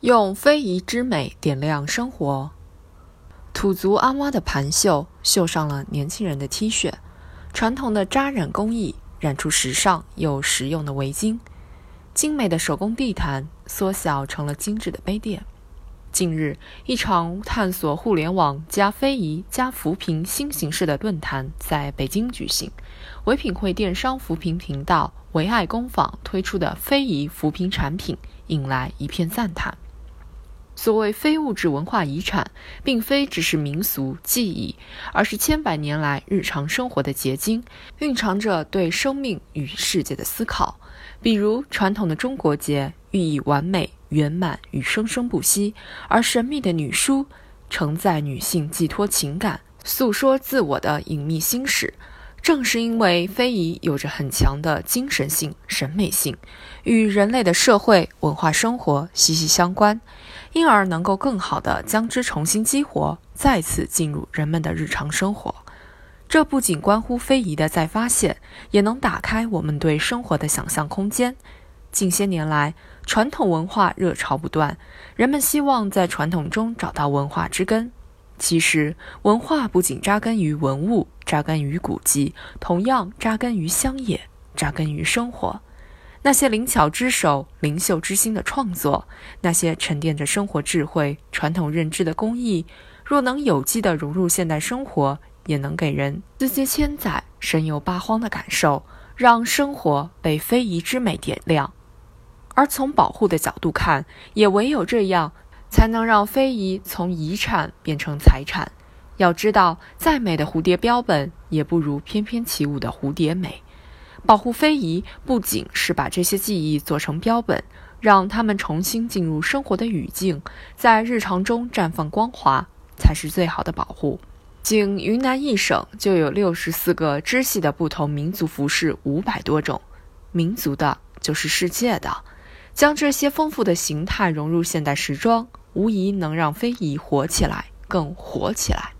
用非遗之美点亮生活。土族阿妈的盘绣绣上了年轻人的 T 恤，传统的扎染工艺染出时尚又实用的围巾，精美的手工地毯缩小成了精致的杯垫。近日，一场探索互联网加非遗加扶贫新形式的论坛在北京举行。唯品会电商扶贫频道唯爱工坊推出的非遗扶贫产品引来一片赞叹。所谓非物质文化遗产，并非只是民俗技艺，而是千百年来日常生活的结晶，蕴藏着对生命与世界的思考。比如传统的中国结，寓意完美。圆满与生生不息，而神秘的女书承载女性寄托情感、诉说自我的隐秘心事。正是因为非遗有着很强的精神性、审美性，与人类的社会文化生活息息相关，因而能够更好地将之重新激活，再次进入人们的日常生活。这不仅关乎非遗的再发现，也能打开我们对生活的想象空间。近些年来，传统文化热潮不断，人们希望在传统中找到文化之根。其实，文化不仅扎根于文物，扎根于古迹，同样扎根于乡野，扎根于生活。那些灵巧之手、灵秀之心的创作，那些沉淀着生活智慧、传统认知的工艺，若能有机地融入现代生活，也能给人思接千载、神游八荒的感受，让生活被非遗之美点亮。而从保护的角度看，也唯有这样，才能让非遗从遗产变成财产。要知道，再美的蝴蝶标本，也不如翩翩起舞的蝴蝶美。保护非遗，不仅是把这些技艺做成标本，让它们重新进入生活的语境，在日常中绽放光华，才是最好的保护。仅云南一省就有六十四个支系的不同民族服饰五百多种，民族的就是世界的。将这些丰富的形态融入现代时装，无疑能让非遗活起来，更活起来。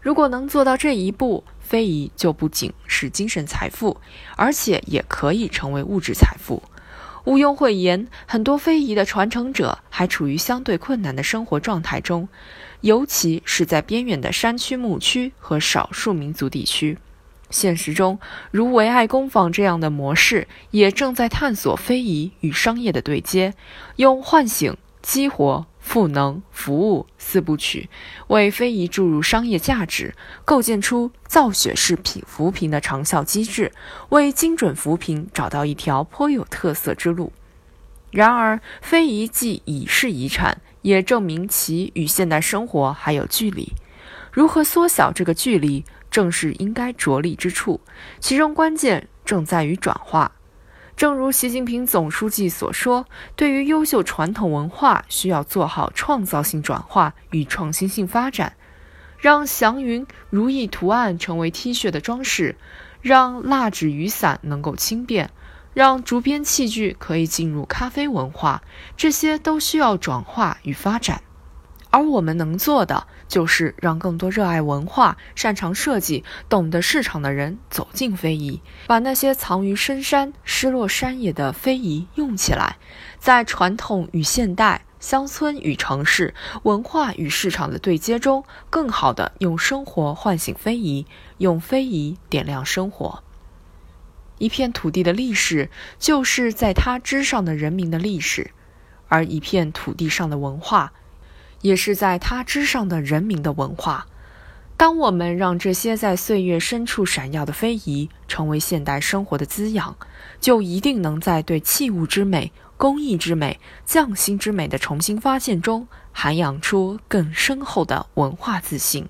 如果能做到这一步，非遗就不仅是精神财富，而且也可以成为物质财富。毋庸讳言，很多非遗的传承者还处于相对困难的生活状态中，尤其是在边远的山区、牧区和少数民族地区。现实中，如唯爱工坊这样的模式，也正在探索非遗与商业的对接，用唤醒、激活、赋能、服务四部曲，为非遗注入商业价值，构建出造血式品扶贫的长效机制，为精准扶贫找到一条颇有特色之路。然而，非遗既已是遗产，也证明其与现代生活还有距离。如何缩小这个距离？正是应该着力之处，其中关键正在于转化。正如习近平总书记所说，对于优秀传统文化，需要做好创造性转化与创新性发展，让祥云如意图案成为 T 恤的装饰，让蜡纸雨伞能够轻便，让竹编器具可以进入咖啡文化，这些都需要转化与发展。而我们能做的，就是让更多热爱文化、擅长设计、懂得市场的人走进非遗，把那些藏于深山、失落山野的非遗用起来，在传统与现代、乡村与城市、文化与市场的对接中，更好地用生活唤醒非遗，用非遗点亮生活。一片土地的历史，就是在它之上的人民的历史，而一片土地上的文化。也是在它之上的人民的文化。当我们让这些在岁月深处闪耀的非遗成为现代生活的滋养，就一定能在对器物之美、工艺之美、匠心之美的重新发现中，涵养出更深厚的文化自信。